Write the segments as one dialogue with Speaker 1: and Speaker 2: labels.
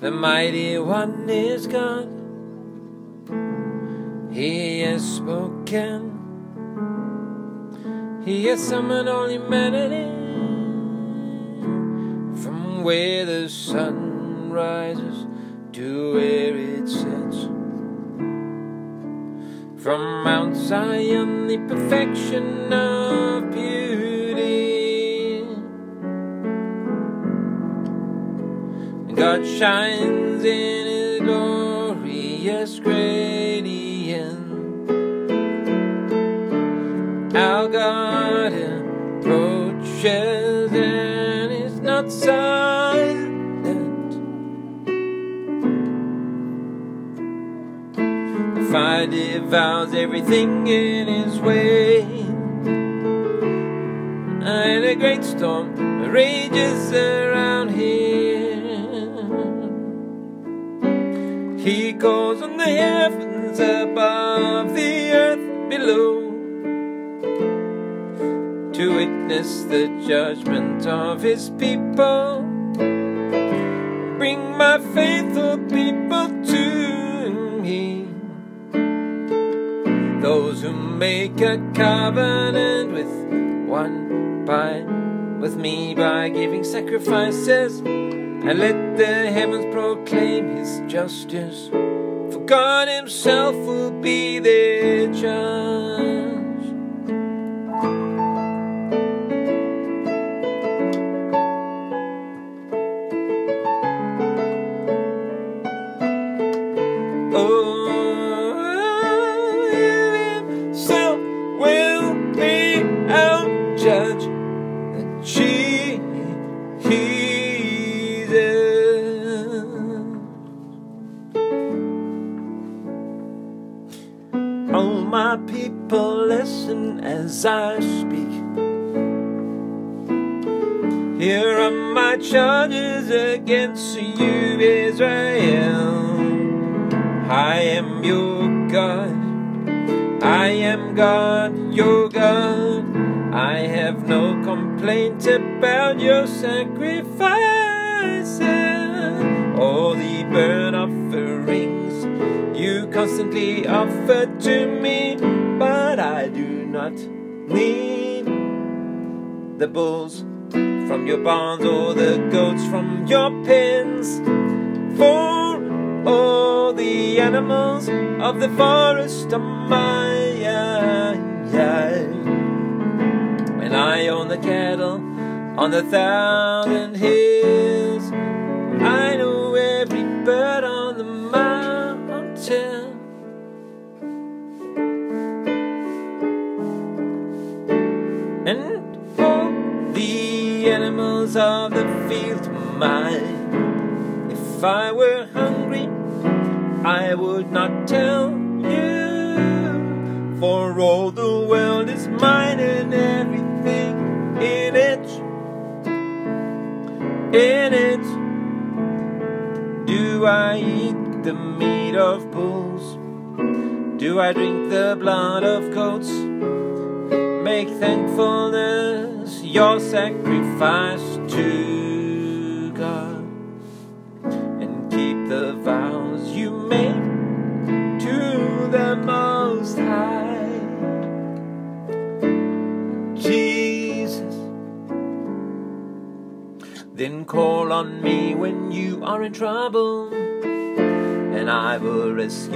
Speaker 1: The mighty one is God. He has spoken. He has summoned all humanity from where the sun rises to where it sets. From Mount Zion, the perfection of beauty. God shines in his glorious radiance. Our God approaches and is not silent. The fire devours everything in his way. And a great storm rages around here. He calls on the heavens above, the earth below, to witness the judgment of his people. Bring my faithful people to me. Those who make a covenant with one by with me by giving sacrifices and let the heavens proclaim his justice. For God himself will be their judge. Oh, himself will be as I speak. Here are my charges against you, Israel. I am your God. I am God, your God. I have no complaint about your sacrifices All the burnt offerings you constantly offer to me, but I do not need the bulls from your barns or the goats from your pens. For all the animals of the forest are mine. When I own the cattle on the thousand hills, I animals of the field mine. If I were hungry, I would not tell you. For all the world is mine and everything in it. In it. Do I eat the meat of bulls? Do I drink the blood of goats? Make thankfulness your sacrifice to God and keep the vows you made to the Most High. Jesus. Then call on me when you are in trouble, and I will rescue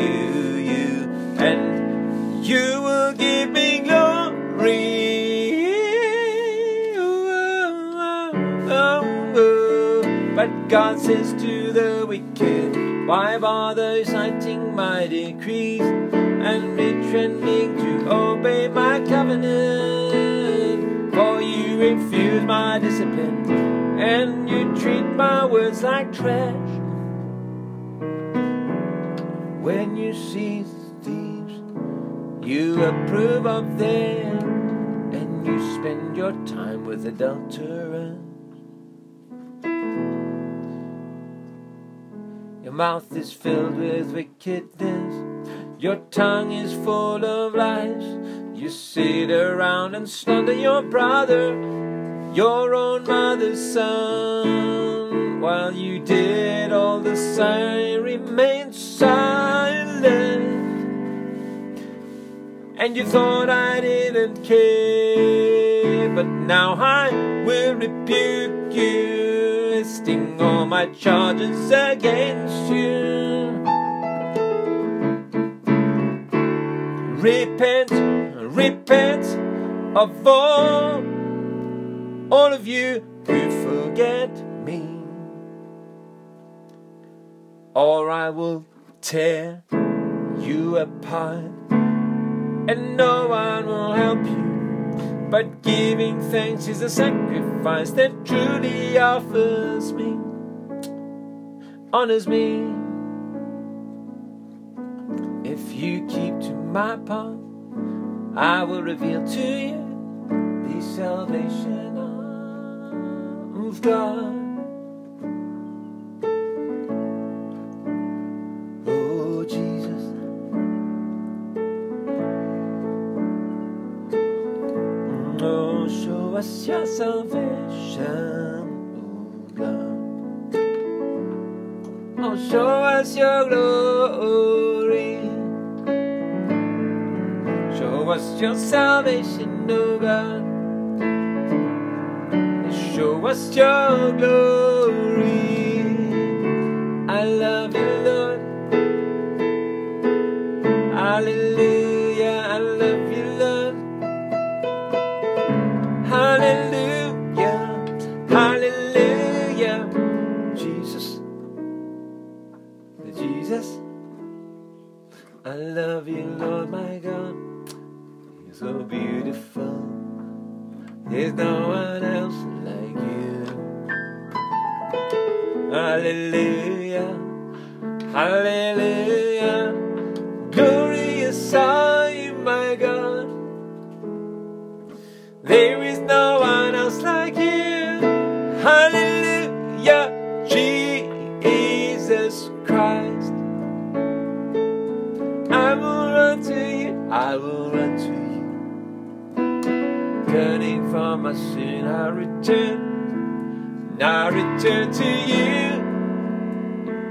Speaker 1: you, and you will give me glory. But God says to the wicked, Why bother citing my decrees and pretending to obey my covenant? For you refuse my discipline and you treat my words like trash. When you see thieves, you approve of them, and you spend your time with adulterers. Mouth is filled with wickedness, your tongue is full of lies. You sit around and slander your brother, your own mother's son. While you did all this, I remained silent. And you thought I didn't care, but now I will rebuke you, all my charges against you. Repent, repent of all, all of you who forget me, or I will tear you apart, and no one will help you. But giving thanks is a sacrifice that truly offers me, honors me. If you keep to my path, I will reveal to you the salvation of God. Your salvation, oh God. Oh, show us your glory. Show us your salvation, oh God. Show us your glory. You, Lord, my God. You're so beautiful. There's no one else like you. Hallelujah. Hallelujah. Glorious are you, my God. There is no Turning from my sin, I return. I return to you.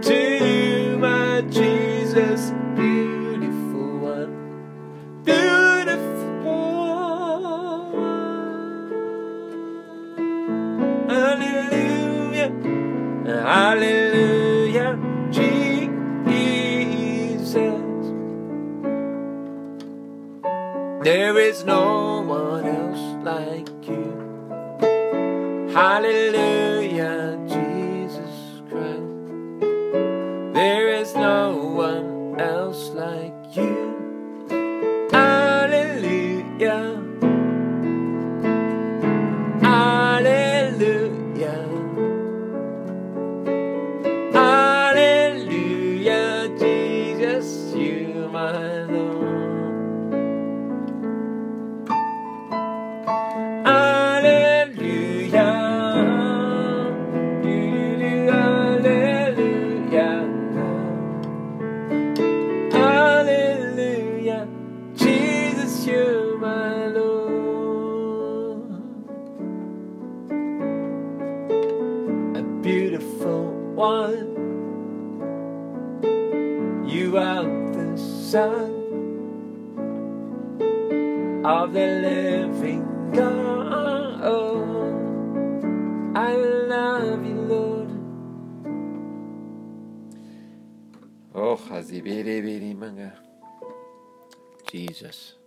Speaker 1: To you, my Jesus, beautiful one. Beautiful one. Hallelujah. Hallelujah. You're my Lord. A beautiful one. You are the Son of the living God. I love you, Lord. Oh, Hazibiri Manga. Jesus.